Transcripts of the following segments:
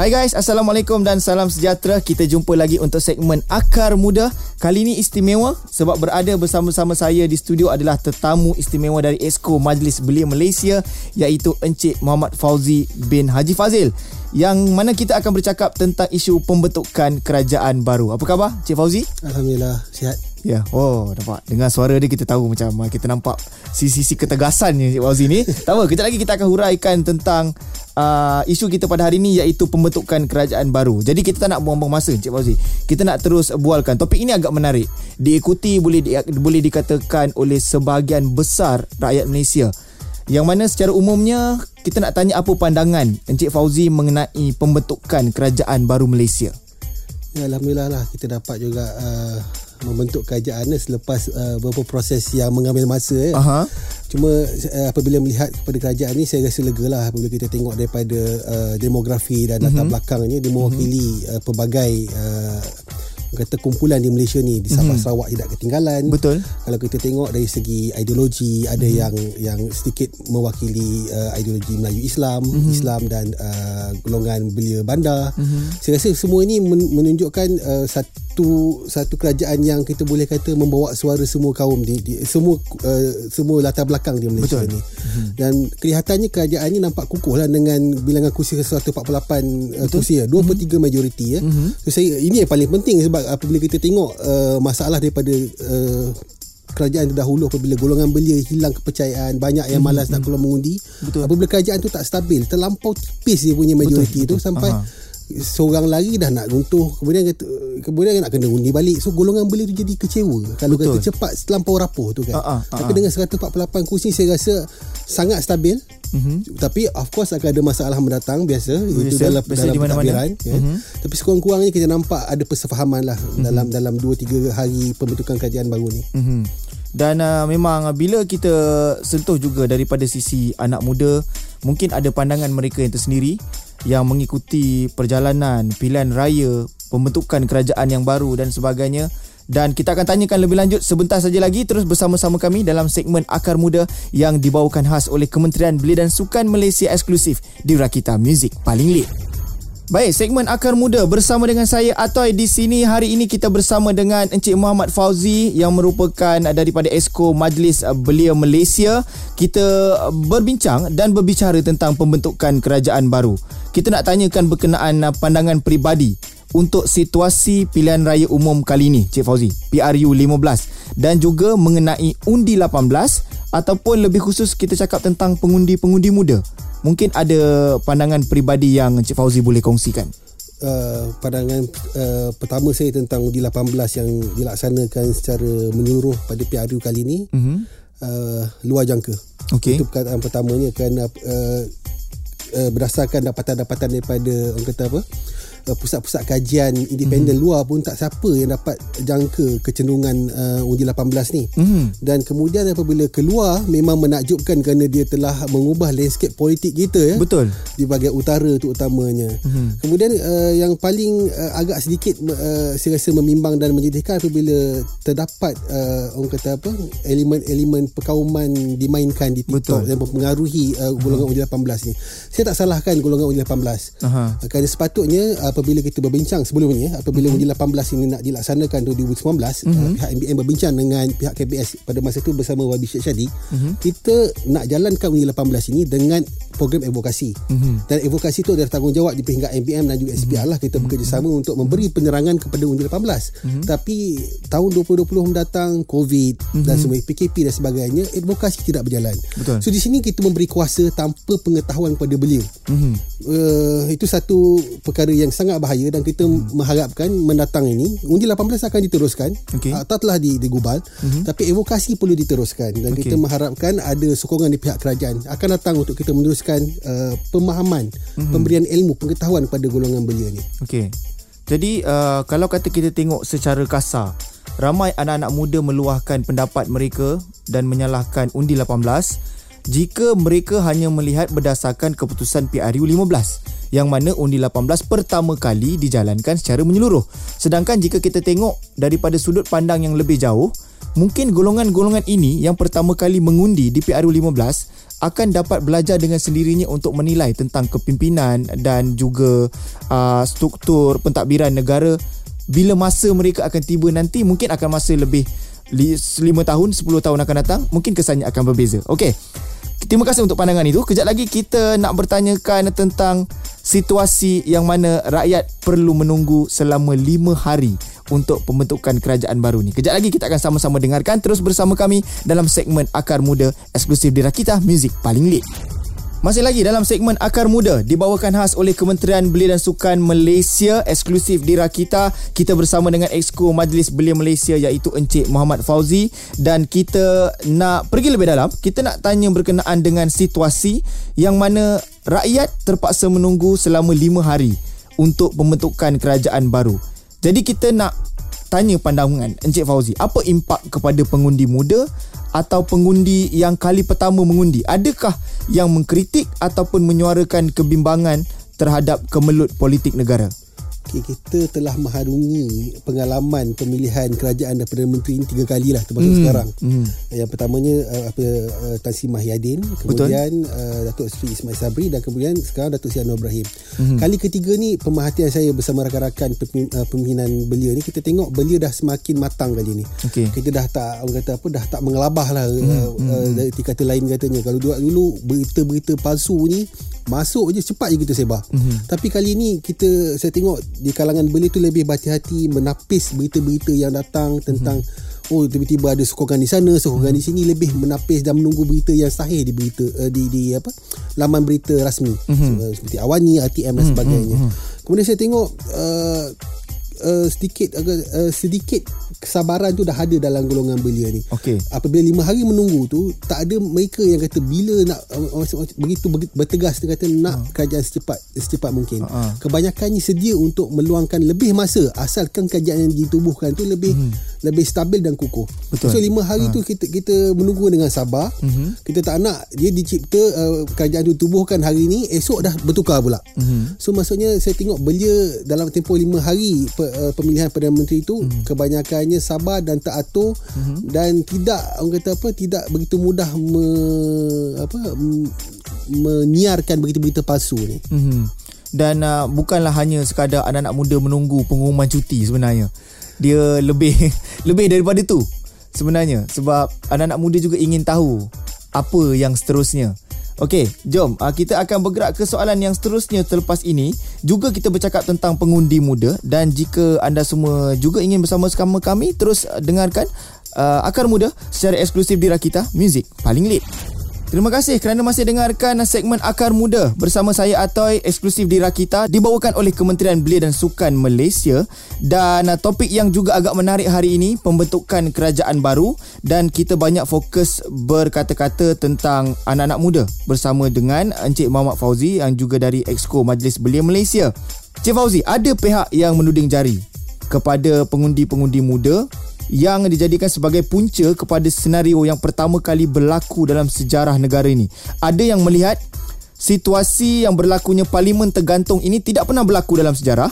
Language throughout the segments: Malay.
Hai guys, Assalamualaikum dan salam sejahtera. Kita jumpa lagi untuk segmen Akar Muda. Kali ini istimewa sebab berada bersama-sama saya di studio adalah tetamu istimewa dari Esko Majlis Belia Malaysia iaitu Encik Muhammad Fauzi bin Haji Fazil yang mana kita akan bercakap tentang isu pembentukan kerajaan baru. Apa khabar Encik Fauzi? Alhamdulillah, sihat. Ya, oh nampak. Dengan suara dia kita tahu macam kita nampak sisi-sisi ketegasannya Encik Fauzi ni. tak apa, kejap lagi kita akan huraikan tentang uh, isu kita pada hari ini iaitu pembentukan kerajaan baru. Jadi kita tak nak buang-buang masa Encik Fauzi. Kita nak terus bualkan. Topik ini agak menarik. Diikuti boleh di, boleh dikatakan oleh sebahagian besar rakyat Malaysia. Yang mana secara umumnya kita nak tanya apa pandangan Encik Fauzi mengenai pembentukan kerajaan baru Malaysia. Ya, Alhamdulillah lah kita dapat juga uh, membentuk kerajaan ni selepas uh, beberapa proses yang mengambil masa ya. Aha. Cuma uh, apabila melihat kepada kerajaan ni saya rasa lega lah apabila kita tengok daripada uh, demografi dan latar mm-hmm. belakangnya dia mewakili mm-hmm. uh, pelbagai uh, kata kumpulan di Malaysia ni di Sabah mm-hmm. Sarawak tidak ketinggalan. Betul. Kalau kita tengok dari segi ideologi ada mm-hmm. yang yang sedikit mewakili uh, ideologi Melayu Islam, mm-hmm. Islam dan uh, golongan belia bandar. Mm-hmm. Saya rasa semua ini menunjukkan uh, satu satu kerajaan yang kita boleh kata membawa suara semua kaum di, di semua uh, semua latar belakang di Malaysia Betul. ni. Mm-hmm. Dan kelihatannya kerajaan ini nampak kukuh lah dengan bilangan kursi 148 uh, kursi ya, 2 per 3 mm-hmm. majoriti ya. Mm-hmm. So saya ini yang paling penting sebab sebab apabila kita tengok uh, masalah daripada uh, kerajaan terdahulu apabila golongan belia hilang kepercayaan banyak yang malas mm-hmm. nak keluar mengundi betul. apabila kerajaan tu tak stabil terlampau tipis dia punya majoriti tu sampai Aha. seorang lagi dah nak runtuh kemudian kemudian nak kena undi balik so golongan belia tu jadi kecewa kalau betul. kata cepat terlampau rapuh tu kan Aha. Aha. tapi dengan 148 kursi saya rasa sangat stabil Mm-hmm. Tapi of course akan ada masalah mendatang biasa, biasa itu dalam biasa dalam pentadbiran ya. Mm-hmm. Tapi sekurang-kurangnya kita nampak ada persefahaman lah mm-hmm. dalam dalam 2 3 hari pembentukan kerajaan baru ni. Mm-hmm. Dan uh, memang bila kita sentuh juga daripada sisi anak muda, mungkin ada pandangan mereka yang tersendiri yang mengikuti perjalanan pilihan raya pembentukan kerajaan yang baru dan sebagainya dan kita akan tanyakan lebih lanjut sebentar saja lagi terus bersama-sama kami dalam segmen Akar Muda yang dibawakan khas oleh Kementerian Belia dan Sukan Malaysia eksklusif di Rakita Music paling lit. Baik, segmen Akar Muda bersama dengan saya Atoy di sini. Hari ini kita bersama dengan Encik Muhammad Fauzi yang merupakan daripada Esko Majlis Belia Malaysia. Kita berbincang dan berbicara tentang pembentukan kerajaan baru. Kita nak tanyakan berkenaan pandangan peribadi untuk situasi pilihan raya umum kali ini Cik Fauzi PRU 15 dan juga mengenai undi 18 ataupun lebih khusus kita cakap tentang pengundi-pengundi muda mungkin ada pandangan peribadi yang Cik Fauzi boleh kongsikan Uh, pandangan uh, pertama saya tentang undi 18 yang dilaksanakan secara menyeluruh pada PRU kali ini uh-huh. uh, luar jangka. Okay. Itu perkataan pertamanya kerana uh, uh, berdasarkan dapatan-dapatan daripada orang kata apa? Uh, pusat-pusat kajian independen mm-hmm. luar pun tak siapa yang dapat jangka kecenderungan uh, undi 18 ni. Mm-hmm. Dan kemudian apabila keluar memang menakjubkan kerana dia telah mengubah landscape politik kita ya. Betul. Di bahagian utara tu utamanya. Mm-hmm. Kemudian uh, yang paling uh, agak sedikit uh, saya rasa membimbang dan menyedihkan apabila terdapat uh, orang kata apa elemen-elemen perkauman dimainkan di TikTok Betul. yang mempengaruhi uh, golongan uh-huh. undi 18 ni. Saya tak salahkan golongan undi 18. Uh-huh. Kerana sepatutnya uh, apabila kita berbincang sebelum ini apabila mm-hmm. undi 18 ini nak dilaksanakan 2019 mm-hmm. uh, pihak MBM berbincang dengan pihak KBS pada masa itu bersama Wabi Syed Shadi mm-hmm. kita nak jalankan undi 18 ini dengan program advokasi mm-hmm. dan advokasi itu adalah tanggungjawab di pihak MBM dan juga SPR lah kita mm-hmm. bekerjasama mm-hmm. untuk memberi penerangan kepada undi 18 mm-hmm. tapi tahun 2020 mendatang COVID mm-hmm. dan semua PKP dan sebagainya advokasi tidak berjalan Betul. so di sini kita memberi kuasa tanpa pengetahuan kepada beliau mm-hmm. uh, itu satu perkara yang sangat bahaya dan kita hmm. mengharapkan mendatang ini undi 18 akan diteruskan okay. atau telah digubal hmm. tapi evokasi perlu diteruskan dan okay. kita mengharapkan ada sokongan di pihak kerajaan akan datang untuk kita meneruskan uh, pemahaman hmm. pemberian ilmu pengetahuan kepada golongan belia ni okey jadi uh, kalau kata kita tengok secara kasar ramai anak-anak muda meluahkan pendapat mereka dan menyalahkan undi 18 jika mereka hanya melihat berdasarkan keputusan PRU 15 yang mana undi 18 pertama kali dijalankan secara menyeluruh. Sedangkan jika kita tengok daripada sudut pandang yang lebih jauh, mungkin golongan-golongan ini yang pertama kali mengundi di PRU 15 akan dapat belajar dengan sendirinya untuk menilai tentang kepimpinan dan juga uh, struktur pentadbiran negara bila masa mereka akan tiba nanti mungkin akan masa lebih 5 tahun 10 tahun akan datang mungkin kesannya akan berbeza okey terima kasih untuk pandangan itu kejap lagi kita nak bertanyakan tentang situasi yang mana rakyat perlu menunggu selama 5 hari untuk pembentukan kerajaan baru ni. Kejap lagi kita akan sama-sama dengarkan terus bersama kami dalam segmen Akar Muda eksklusif di Rakita Music paling lit. Masih lagi dalam segmen Akar Muda dibawakan khas oleh Kementerian Belia dan Sukan Malaysia eksklusif di Rakita. Kita bersama dengan Exco Majlis Belia Malaysia iaitu Encik Muhammad Fauzi dan kita nak pergi lebih dalam. Kita nak tanya berkenaan dengan situasi yang mana rakyat terpaksa menunggu selama 5 hari untuk pembentukan kerajaan baru. Jadi kita nak tanya pandangan Encik Fauzi, apa impak kepada pengundi muda atau pengundi yang kali pertama mengundi? Adakah yang mengkritik ataupun menyuarakan kebimbangan terhadap kemelut politik negara? Okay, kita telah mengharungi pengalaman pemilihan kerajaan dan Perdana Menteri ini tiga kali lah termasuk hmm. sekarang. Hmm. Yang pertamanya uh, apa uh, Tan Sri Mahyadin, kemudian uh, Datuk Seri Ismail Sabri dan kemudian sekarang Datuk Seri Anwar Ibrahim. Hmm. Kali ketiga ni pemerhatian saya bersama rakan-rakan uh, pemimpinan belia ni kita tengok belia dah semakin matang kali ni. Okay. Kita dah tak orang kata apa dah tak mengelabah lah hmm. uh, hmm. uh, dari kata lain katanya. Kalau dulu berita-berita palsu ni masuk je cepat je kita sebar. Mm-hmm. Tapi kali ni kita saya tengok di kalangan beli tu lebih berhati-hati menapis berita-berita yang datang tentang mm-hmm. oh tiba-tiba ada sokongan di sana, sokongan mm-hmm. di sini lebih menapis dan menunggu berita yang sahih di berita uh, di di apa laman berita rasmi mm-hmm. seperti Awani, RTM dan mhm. sebagainya. Mm-hmm. Kemudian saya tengok uh, uh, sedikit uh, sedikit kesabaran tu dah ada dalam golongan belia ni. Okay. Apabila lima hari menunggu tu tak ada mereka yang kata bila nak uh, begitu bertegas dia kata nak uh. kerajaan secepat secepat mungkin. Uh-huh. Kebanyakannya sedia untuk meluangkan lebih masa asalkan kerajaan yang ditubuhkan tu lebih uh-huh. lebih stabil dan kukuh. Betul. So lima hari uh. tu kita kita menunggu dengan sabar. Uh-huh. Kita tak nak dia dicipta uh, kerajaan tu tubuhkan hari ni esok dah bertukar pula. Uh-huh. So maksudnya saya tengok belia dalam tempoh lima hari uh, pemilihan Perdana Menteri itu hmm. kebanyakannya sabar dan teratur hmm. dan tidak orang kata apa tidak begitu mudah me, apa menyiarkan berita-berita palsu ni. Hmm. Dan uh, bukanlah hanya sekadar anak-anak muda menunggu pengumuman cuti sebenarnya. Dia lebih lebih daripada itu sebenarnya sebab anak-anak muda juga ingin tahu apa yang seterusnya. Okey, jom uh, kita akan bergerak ke soalan yang seterusnya selepas ini. Juga kita bercakap tentang pengundi muda dan jika anda semua juga ingin bersama-sama kami terus dengarkan uh, Akar Muda secara eksklusif di Rakita Music paling lit. Terima kasih kerana masih dengarkan segmen Akar Muda. Bersama saya Atoy eksklusif di Rakita dibawakan oleh Kementerian Belia dan Sukan Malaysia. Dan uh, topik yang juga agak menarik hari ini pembentukan kerajaan baru. Dan kita banyak fokus berkata-kata tentang anak-anak muda. Bersama dengan Encik Muhammad Fauzi yang juga dari Exco Majlis Belia Malaysia. Encik Fauzi, ada pihak yang menuding jari kepada pengundi-pengundi muda yang dijadikan sebagai punca kepada senario yang pertama kali berlaku dalam sejarah negara ini. Ada yang melihat situasi yang berlakunya parlimen tergantung ini tidak pernah berlaku dalam sejarah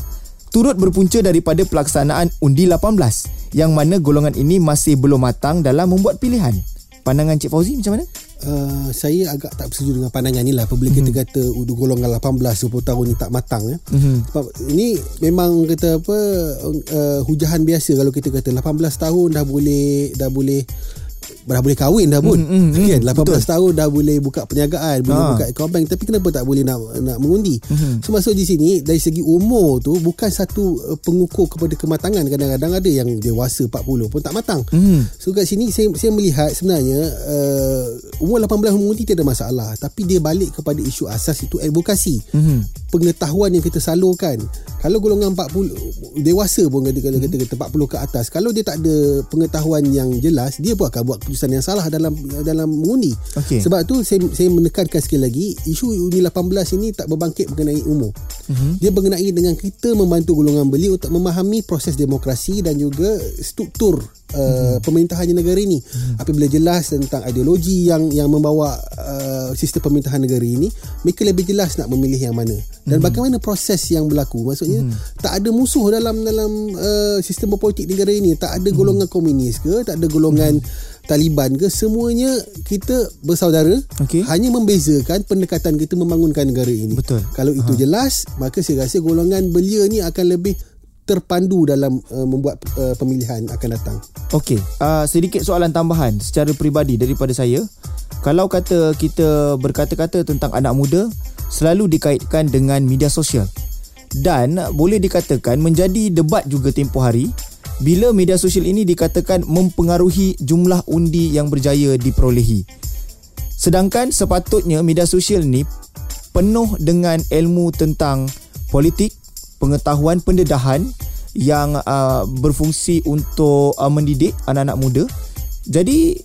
turut berpunca daripada pelaksanaan undi 18 yang mana golongan ini masih belum matang dalam membuat pilihan. Pandangan Cik Fauzi macam mana? Uh, saya agak tak bersetuju dengan pandangan ni lah apabila mm-hmm. kita kata uh, golongan 18 20 tahun ni tak matang ya. Mm-hmm. Sebab ini memang kata apa uh, hujahan biasa kalau kita kata 18 tahun dah boleh dah boleh dah boleh kahwin dah pun mm, mm, kan 18 betul. tahun dah boleh buka perniagaan boleh ha. buka account bank tapi kenapa tak boleh nak nak mengundi mm-hmm. so maksud di sini dari segi umur tu bukan satu uh, pengukur kepada kematangan kadang-kadang ada yang dewasa 40 pun tak matang mm. so kat sini saya saya melihat sebenarnya uh, umur 18 mengundi tidak ada masalah tapi dia balik kepada isu asas itu advokasi mm-hmm. pengetahuan yang kita salurkan kalau golongan 40 dewasa pun kata kata kata 40 ke atas kalau dia tak ada pengetahuan yang jelas dia pun akan buat keputusan yang salah dalam dalam mengundi. Okay. Sebab tu saya saya menekankan sekali lagi isu undi 18 ini tak berbangkit mengenai umur. Uh-huh. Dia mengenai dengan kita membantu golongan beli untuk memahami proses demokrasi dan juga struktur Uh, hmm. pemerintahan negara ini hmm. apabila jelas tentang ideologi yang yang membawa uh, sistem pemerintahan negara ini mereka lebih jelas nak memilih yang mana dan hmm. bagaimana proses yang berlaku maksudnya hmm. tak ada musuh dalam dalam uh, sistem politik negara ini tak ada golongan hmm. komunis ke tak ada golongan hmm Taliban ke semuanya kita bersaudara Okey. hanya membezakan pendekatan kita membangunkan negara ini Betul. kalau itu jelas maka saya rasa golongan belia ni akan lebih terpandu dalam uh, membuat uh, pemilihan akan datang Okey, uh, sedikit soalan tambahan secara peribadi daripada saya. Kalau kata kita berkata-kata tentang anak muda, selalu dikaitkan dengan media sosial. Dan boleh dikatakan menjadi debat juga tempoh hari bila media sosial ini dikatakan mempengaruhi jumlah undi yang berjaya diperolehi. Sedangkan sepatutnya media sosial ni penuh dengan ilmu tentang politik, pengetahuan pendedahan yang uh, berfungsi untuk uh, mendidik anak-anak muda. Jadi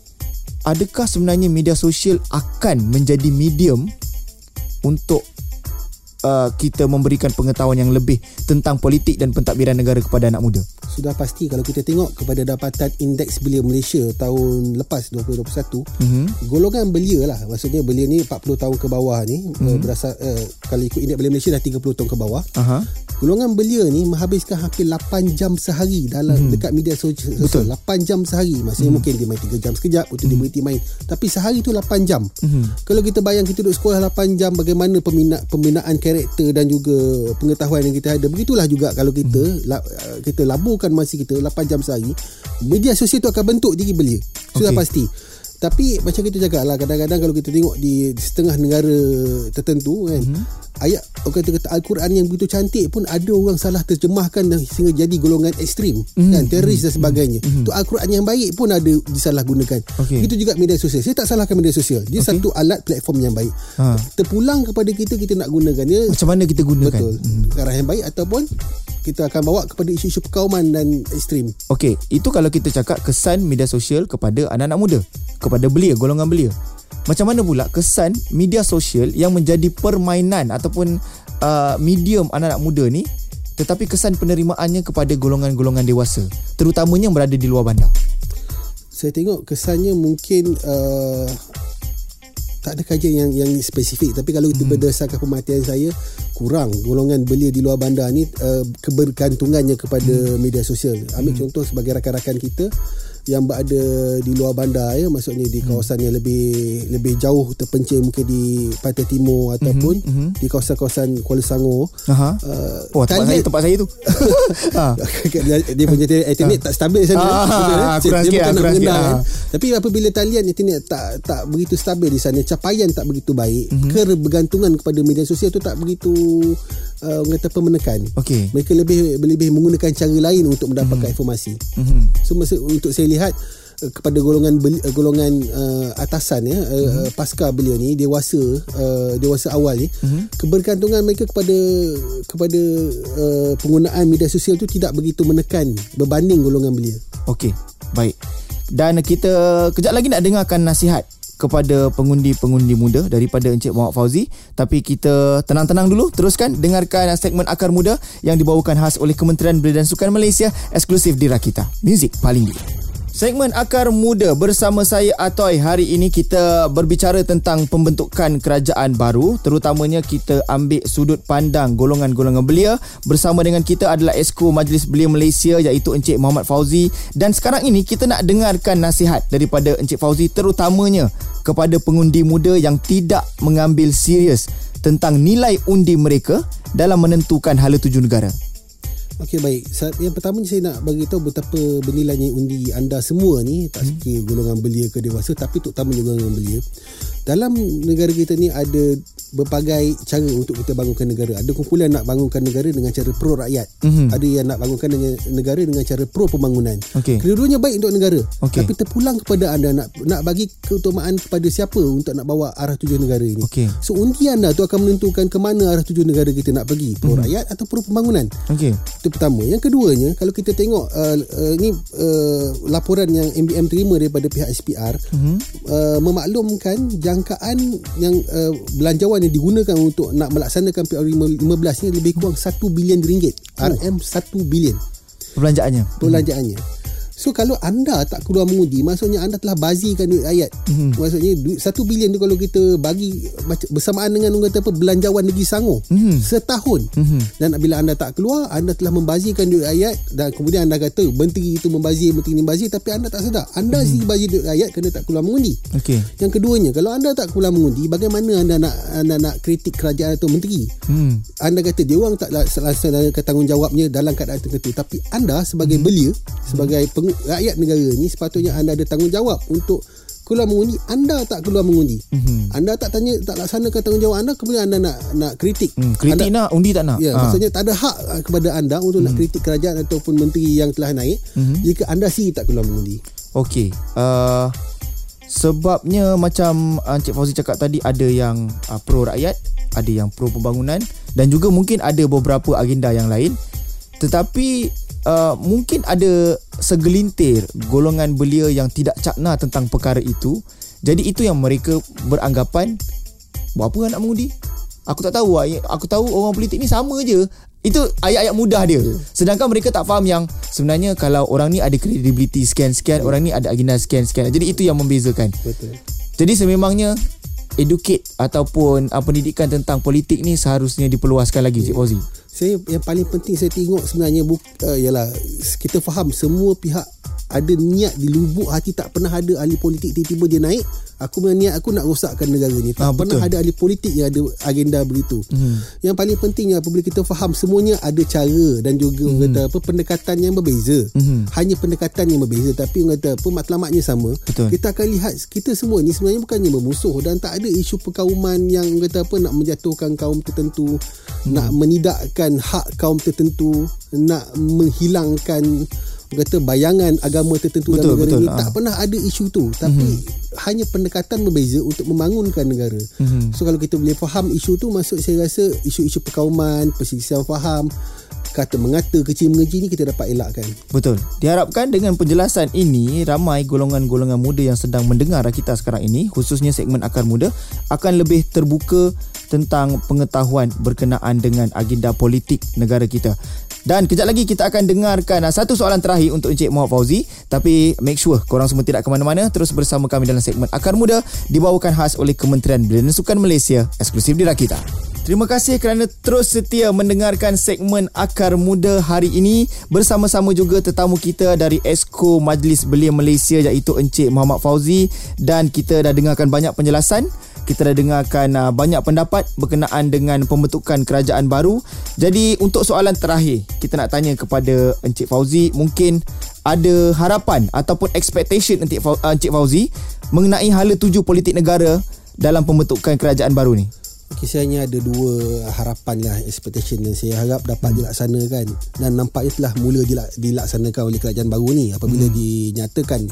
adakah sebenarnya media sosial akan menjadi medium untuk uh, kita memberikan pengetahuan yang lebih tentang politik dan pentadbiran negara kepada anak muda? sudah pasti kalau kita tengok kepada dapatan indeks belia Malaysia tahun lepas 2021 Mm-hmm. golongan belia lah maksudnya belia ni 40 tahun ke bawah ni Mhm. mm-hmm. berasal uh, kalau ikut indeks belia Malaysia dah 30 tahun ke bawah Aha. Golongan belia ni menghabiskan hampir 8 jam sehari dalam mm-hmm. dekat media sosial Betul. 8 jam sehari maksudnya mm-hmm. mungkin dia main 3 jam sekejap untuk mm-hmm. dia berhenti main tapi sehari tu 8 jam Mhm. kalau kita bayang kita duduk sekolah 8 jam bagaimana pembina, pembinaan karakter dan juga pengetahuan yang kita ada begitulah juga kalau kita Mhm. la, uh, kita laburkan masa kita 8 jam sehari media sosial tu akan bentuk diri belia sudah Okey. pasti tapi macam kita cakap lah kadang-kadang kalau kita tengok di setengah negara tertentu kan Mhm. mm-hmm. ayat orang kata, kata Al-Quran yang begitu cantik pun ada orang salah terjemahkan dan sehingga jadi golongan ekstrim Mhm. mm-hmm. kan teroris dan sebagainya mm-hmm. tu Al-Quran yang baik pun ada disalahgunakan Okey. itu juga media sosial saya tak salahkan media sosial dia Okey. satu alat platform yang baik Ha. terpulang kepada kita kita nak gunakan dia Macam mana kita gunakan? betul ke arah yang baik ataupun kita akan bawa kepada isu-isu perkauman dan ekstrim Okey, itu kalau kita cakap kesan media sosial kepada anak-anak muda, kepada belia, golongan belia. Macam mana pula kesan media sosial yang menjadi permainan ataupun uh, medium anak-anak muda ni tetapi kesan penerimaannya kepada golongan-golongan dewasa, terutamanya yang berada di luar bandar. saya tengok kesannya mungkin uh, tak ada kajian yang yang spesifik tapi kalau hmm. berdasarkan pemerhatian saya kurang golongan belia di luar bandar ni uh, kebergantungannya kepada hmm. media sosial ambil hmm. contoh sebagai rakan-rakan kita yang berada di luar bandar ya maksudnya di kawasan yang lebih lebih jauh terpencil mungkin di Pantai Timur ataupun mhm. di kawasan-kawasan Kuala Selangor Aha. uh, Oh, tempat saya, tempat saya tu. ha. dia punya internet tak stabil sana. Ah, eh? kurang dia sikit bukan lah, nak kurang sikit, mengenal, ah. kan. Tapi apabila talian internet tak tak begitu stabil di sana, capaian tak begitu baik, Mhm. mm-hmm. kebergantungan kepada media sosial tu tak begitu uh, orang kata pemenekan. Okey. Mereka lebih lebih menggunakan cara lain untuk mendapatkan mm-hmm. informasi. Mhm. So masa untuk saya lihat uh, kepada golongan beli, uh, golongan uh, atasan ya uh, mm-hmm. pasca belia ni dewasa uh, dewasa awal ni mm-hmm. kebergantungan mereka kepada kepada uh, penggunaan media sosial tu tidak begitu menekan berbanding golongan belia. Okey, baik. Dan kita kejap lagi nak dengarkan nasihat kepada pengundi-pengundi muda daripada Encik Muhammad Fauzi. Tapi kita tenang-tenang dulu. Teruskan dengarkan segmen Akar Muda yang dibawakan khas oleh Kementerian Belia dan Sukan Malaysia eksklusif di Rakita. Muzik paling di. Segmen Akar Muda bersama saya Atoy. Hari ini kita berbicara tentang pembentukan kerajaan baru. Terutamanya kita ambil sudut pandang golongan-golongan belia. Bersama dengan kita adalah Esko Majlis Belia Malaysia iaitu Encik Muhammad Fauzi. Dan sekarang ini kita nak dengarkan nasihat daripada Encik Fauzi terutamanya kepada pengundi muda yang tidak mengambil serius tentang nilai undi mereka dalam menentukan hala tuju negara. Okey baik. Yang pertama saya nak bagi tahu betapa bernilainya undi anda semua ni tak sekira golongan belia ke dewasa tapi terutama golongan belia. Dalam negara kita ni ada berbagai cara untuk kita bangunkan negara. Ada kumpulan nak bangunkan negara dengan cara pro rakyat. Mhm. Ada yang nak bangunkan dengan negara dengan cara pro pembangunan. Okey. Kedua-duanya baik untuk negara. Okey. Tapi terpulang kepada anda nak nak bagi keutamaan kepada siapa untuk nak bawa arah tujuan negara ini. Okey. So undi anda tu akan menentukan ke mana arah tujuan negara kita nak pergi. Pro rakyat atau pro pembangunan. Okey. Itu pertama. Yang keduanya, kalau kita tengok uh, uh, ni uh, laporan yang MBM terima daripada pihak SPR mm-hmm. uh, memaklumkan jangkaan yang uh, belanjawan yang digunakan untuk nak melaksanakan PR15 ni lebih kurang 1 bilion ringgit. RM 1 bilion Perbelanjaannya. perbelanjaannya. So kalau anda tak keluar mengundi maksudnya anda telah bazirkan duit rakyat. Mm-hmm. Maksudnya duit 1 bilion tu kalau kita bagi bersamaan dengan orang kata apa belanjawan negeri Sangor mm-hmm. setahun. Mm-hmm. Dan bila anda tak keluar anda telah membazirkan duit rakyat dan kemudian anda kata menteri itu membazir menteri ini membazir tapi anda tak sedar. Anda mm-hmm. sendiri bazir duit rakyat kerana tak keluar mengundi. Okay. Yang keduanya kalau anda tak keluar mengundi bagaimana anda nak anda nak kritik kerajaan atau menteri? Mm. Anda kata dia orang tak laksanakan tanggungjawabnya dalam keadaan tertentu tapi anda sebagai mm-hmm. belia sebagai peng- rakyat negara ni sepatutnya anda ada tanggungjawab untuk keluar mengundi anda tak keluar mengundi mm-hmm. anda tak tanya tak laksanakan tanggungjawab anda kemudian anda nak nak kritik mm, kritik anda, nak undi tak nak ya ha. maksudnya tak ada hak uh, kepada anda untuk mm. nak kritik kerajaan ataupun menteri yang telah naik mm-hmm. jika anda sendiri tak keluar mengundi okey uh, sebabnya macam uh, Encik Fauzi cakap tadi ada yang uh, pro rakyat ada yang pro pembangunan dan juga mungkin ada beberapa agenda yang lain tetapi uh, mungkin ada segelintir golongan belia yang tidak cakna tentang perkara itu. Jadi itu yang mereka beranggapan buat apa nak mengundi? Aku tak tahu. Aku tahu orang politik ni sama je. Itu ayat-ayat mudah dia. Sedangkan mereka tak faham yang sebenarnya kalau orang ni ada credibility sekian-sekian, orang ni ada agenda sekian-sekian. Jadi itu yang membezakan. Betul. Jadi sememangnya educate ataupun uh, pendidikan tentang politik ni seharusnya diperluaskan lagi Cik Fauzi saya yang paling penting saya tengok sebenarnya bu, uh, kita faham semua pihak ada niat di lubuk hati tak pernah ada ahli politik tiba-tiba dia naik aku punya niat aku nak rosakkan negara ni tak ha, pernah betul. ada ahli politik yang ada agenda begitu hmm. yang paling pentingnya apabila kita faham semuanya ada cara dan juga hmm. kata apa pendekatan yang berbeza hmm. hanya pendekatan yang berbeza tapi orang kata apa matlamatnya sama betul. kita akan lihat kita semua ni sebenarnya bukannya bermusuh dan tak ada isu perkauman yang kata apa nak menjatuhkan kaum tertentu hmm. nak menidakkan hak kaum tertentu nak menghilangkan kata bayangan agama tertentu betul, dalam negara betul, ini ha. tak pernah ada isu tu tapi mm-hmm. hanya pendekatan berbeza untuk membangunkan negara mm-hmm. so kalau kita boleh faham isu tu maksud saya rasa isu-isu perkauman perselisihan faham kata mengata kecil mengeji ni kita dapat elakkan. Betul. Diharapkan dengan penjelasan ini ramai golongan-golongan muda yang sedang mendengar kita sekarang ini khususnya segmen akar muda akan lebih terbuka tentang pengetahuan berkenaan dengan agenda politik negara kita. Dan kejap lagi kita akan dengarkan uh, satu soalan terakhir untuk Encik Muhammad Fauzi. Tapi make sure korang semua tidak ke mana-mana. Terus bersama kami dalam segmen Akar Muda dibawakan khas oleh Kementerian Belia dan Sukan Malaysia eksklusif di Rakita. Terima kasih kerana terus setia mendengarkan segmen Akar Muda hari ini bersama-sama juga tetamu kita dari Esko Majlis Belia Malaysia iaitu Encik Muhammad Fauzi dan kita dah dengarkan banyak penjelasan kita dah dengarkan uh, banyak pendapat berkenaan dengan pembentukan kerajaan baru. Jadi untuk soalan terakhir, kita nak tanya kepada Encik Fauzi, mungkin ada harapan ataupun expectation Encik Fauzi mengenai hala tuju politik negara dalam pembentukan kerajaan baru ni. Okay, saya hanya ada dua harapan lah expectation yang saya harap dapat hmm. dilaksanakan dan nampaknya telah mula dilaksanakan oleh kerajaan baru ni apabila hmm. dinyatakan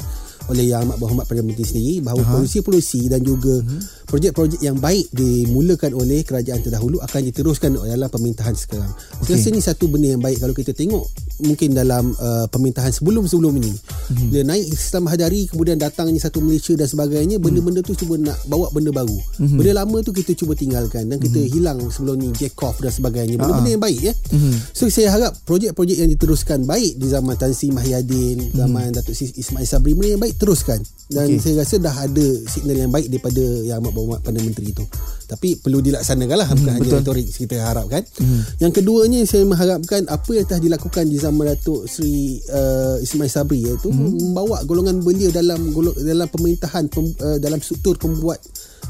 oleh Yang Amat Berhormat Perdana Menteri sendiri bahawa uh-huh. polisi-polisi dan juga uh-huh. projek-projek yang baik dimulakan oleh kerajaan terdahulu akan diteruskan dalam pemerintahan sekarang. Okay. Saya rasa ini satu benda yang baik kalau kita tengok mungkin dalam uh, pemerintahan sebelum-sebelum ini. Uh-huh. Bila naik Islam Hadari kemudian datangnya satu Malaysia dan sebagainya, benda-benda tu cuba nak bawa benda baru. Uh-huh. Benda lama tu kita cuba tinggalkan dan kita uh-huh. hilang sebelum ni Jacob dan sebagainya. Benda-benda uh-huh. yang baik ya. Uh-huh. So saya harap projek-projek yang diteruskan baik di zaman Tan Sri Mahyadin, zaman uh-huh. Datuk Ismail Sabri benda yang baik teruskan dan okay. saya rasa dah ada signal yang baik daripada yang amat berhormat pada menteri itu tapi perlu dilaksanakan lah bukan hmm, hanya retorik kita harapkan hmm. yang keduanya saya mengharapkan apa yang telah dilakukan di zaman Datuk Sri uh, Ismail Sabri iaitu hmm. membawa golongan belia dalam dalam pemerintahan pem, uh, dalam struktur pembuat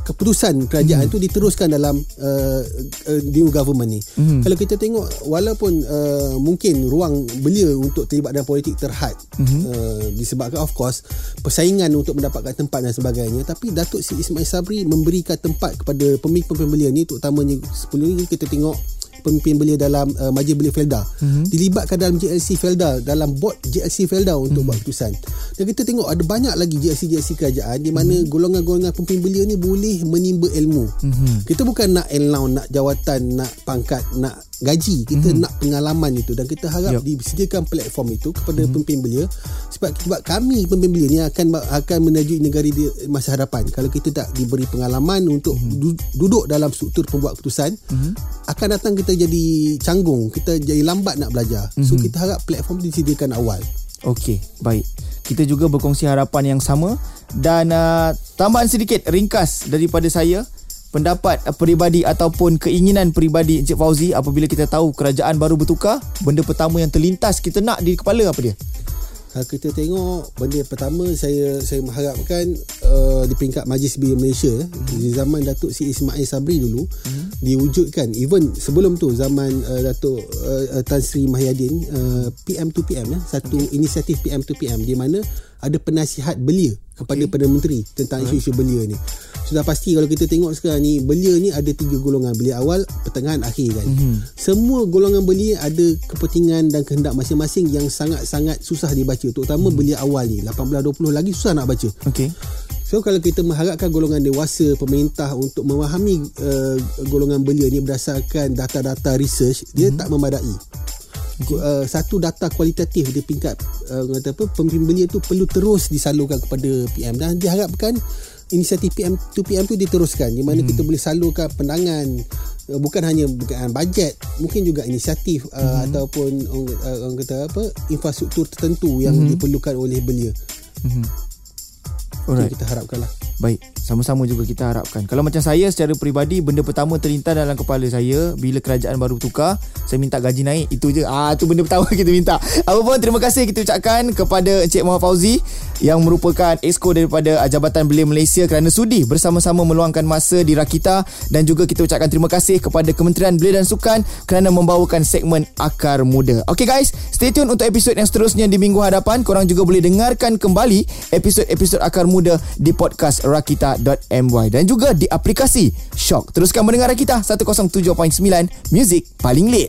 keputusan kerajaan itu hmm. diteruskan dalam uh, uh, new government ni. Hmm. Kalau kita tengok walaupun uh, mungkin ruang belia untuk terlibat dalam politik terhad hmm. uh, disebabkan of course persaingan untuk mendapatkan tempat dan sebagainya tapi Datuk Seri Ismail Sabri memberikan tempat kepada pemimpin-pemimpin belia ni terutamanya 10 ni kita tengok pemimpin belia dalam uh, majlis belia Felda mm-hmm. dilibatkan dalam JLC Felda dalam board JLC Felda untuk mm-hmm. buat keputusan dan kita tengok ada banyak lagi JLC-JLC kerajaan di mana mm-hmm. golongan-golongan pemimpin belia ni boleh menimba ilmu mm-hmm. kita bukan nak elnau nak jawatan nak pangkat nak gaji kita mm-hmm. nak pengalaman itu dan kita harap yep. disediakan platform itu kepada mm-hmm. pemimpin belia sebab sebab kami pemimpin belia ni akan akan menuju negara di masa hadapan kalau kita tak diberi pengalaman untuk mm-hmm. duduk dalam struktur pembuat keputusan mm-hmm. akan datang kita jadi canggung kita jadi lambat nak belajar mm-hmm. so mhm. kita harap platform disediakan awal Okey, baik. kita juga berkongsi harapan yang sama dan uh, tambahan sedikit ringkas daripada saya pendapat peribadi ataupun keinginan peribadi Encik Fauzi apabila kita tahu kerajaan baru bertukar benda pertama yang terlintas kita nak di kepala apa dia kalau kita tengok benda pertama saya saya mengharapkan uh, di peringkat Majlis Bilik Malaysia hmm. di zaman Datuk Si Ismail Sabri dulu hmm. diwujudkan even sebelum tu zaman uh, Datuk uh, Tan Sri Mahyadin uh, PM to PM ya satu okay. inisiatif PM to PM di mana ada penasihat belia kepada okay. Perdana Menteri tentang isu-isu belia ni sudah pasti kalau kita tengok sekarang ni belia ni ada tiga golongan belia awal pertengahan akhir kan mm-hmm. semua golongan belia ada kepentingan dan kehendak masing-masing yang sangat-sangat susah dibaca terutama mm-hmm. belia awal ni 18-20 lagi susah nak baca okay. So kalau kita mengharapkan golongan dewasa pemerintah untuk memahami uh, golongan belia ni berdasarkan data-data research mm-hmm. dia mhm. tak memadai. Okay. Uh, satu data kualitatif di tingkat uh, kata apa pemimpin belia tu perlu terus disalurkan kepada PM dan diharapkan inisiatif PM 2PM tu diteruskan di mana hmm. kita boleh salurkan pendangan uh, bukan hanya bukan bajet mungkin juga inisiatif uh, hmm. ataupun uh, orang kata apa infrastruktur tertentu yang hmm. diperlukan oleh belia. Hmm. Alright. kita harapkanlah. Baik, sama-sama juga kita harapkan. Kalau macam saya secara peribadi, benda pertama terlintas dalam kepala saya bila kerajaan baru tukar, saya minta gaji naik. Itu je. Ah, tu benda pertama kita minta. Apa pun terima kasih kita ucapkan kepada Encik Muhammad Fauzi yang merupakan esko daripada Jabatan Belia Malaysia kerana sudi bersama-sama meluangkan masa di Rakita dan juga kita ucapkan terima kasih kepada Kementerian Belia dan Sukan kerana membawakan segmen Akar Muda. Okay guys, stay tune untuk episod yang seterusnya di minggu hadapan. Korang juga boleh dengarkan kembali episod-episod Akar Muda di podcast rakita.my dan juga di aplikasi Shock. Teruskan mendengar kita 107.9 Music paling lit.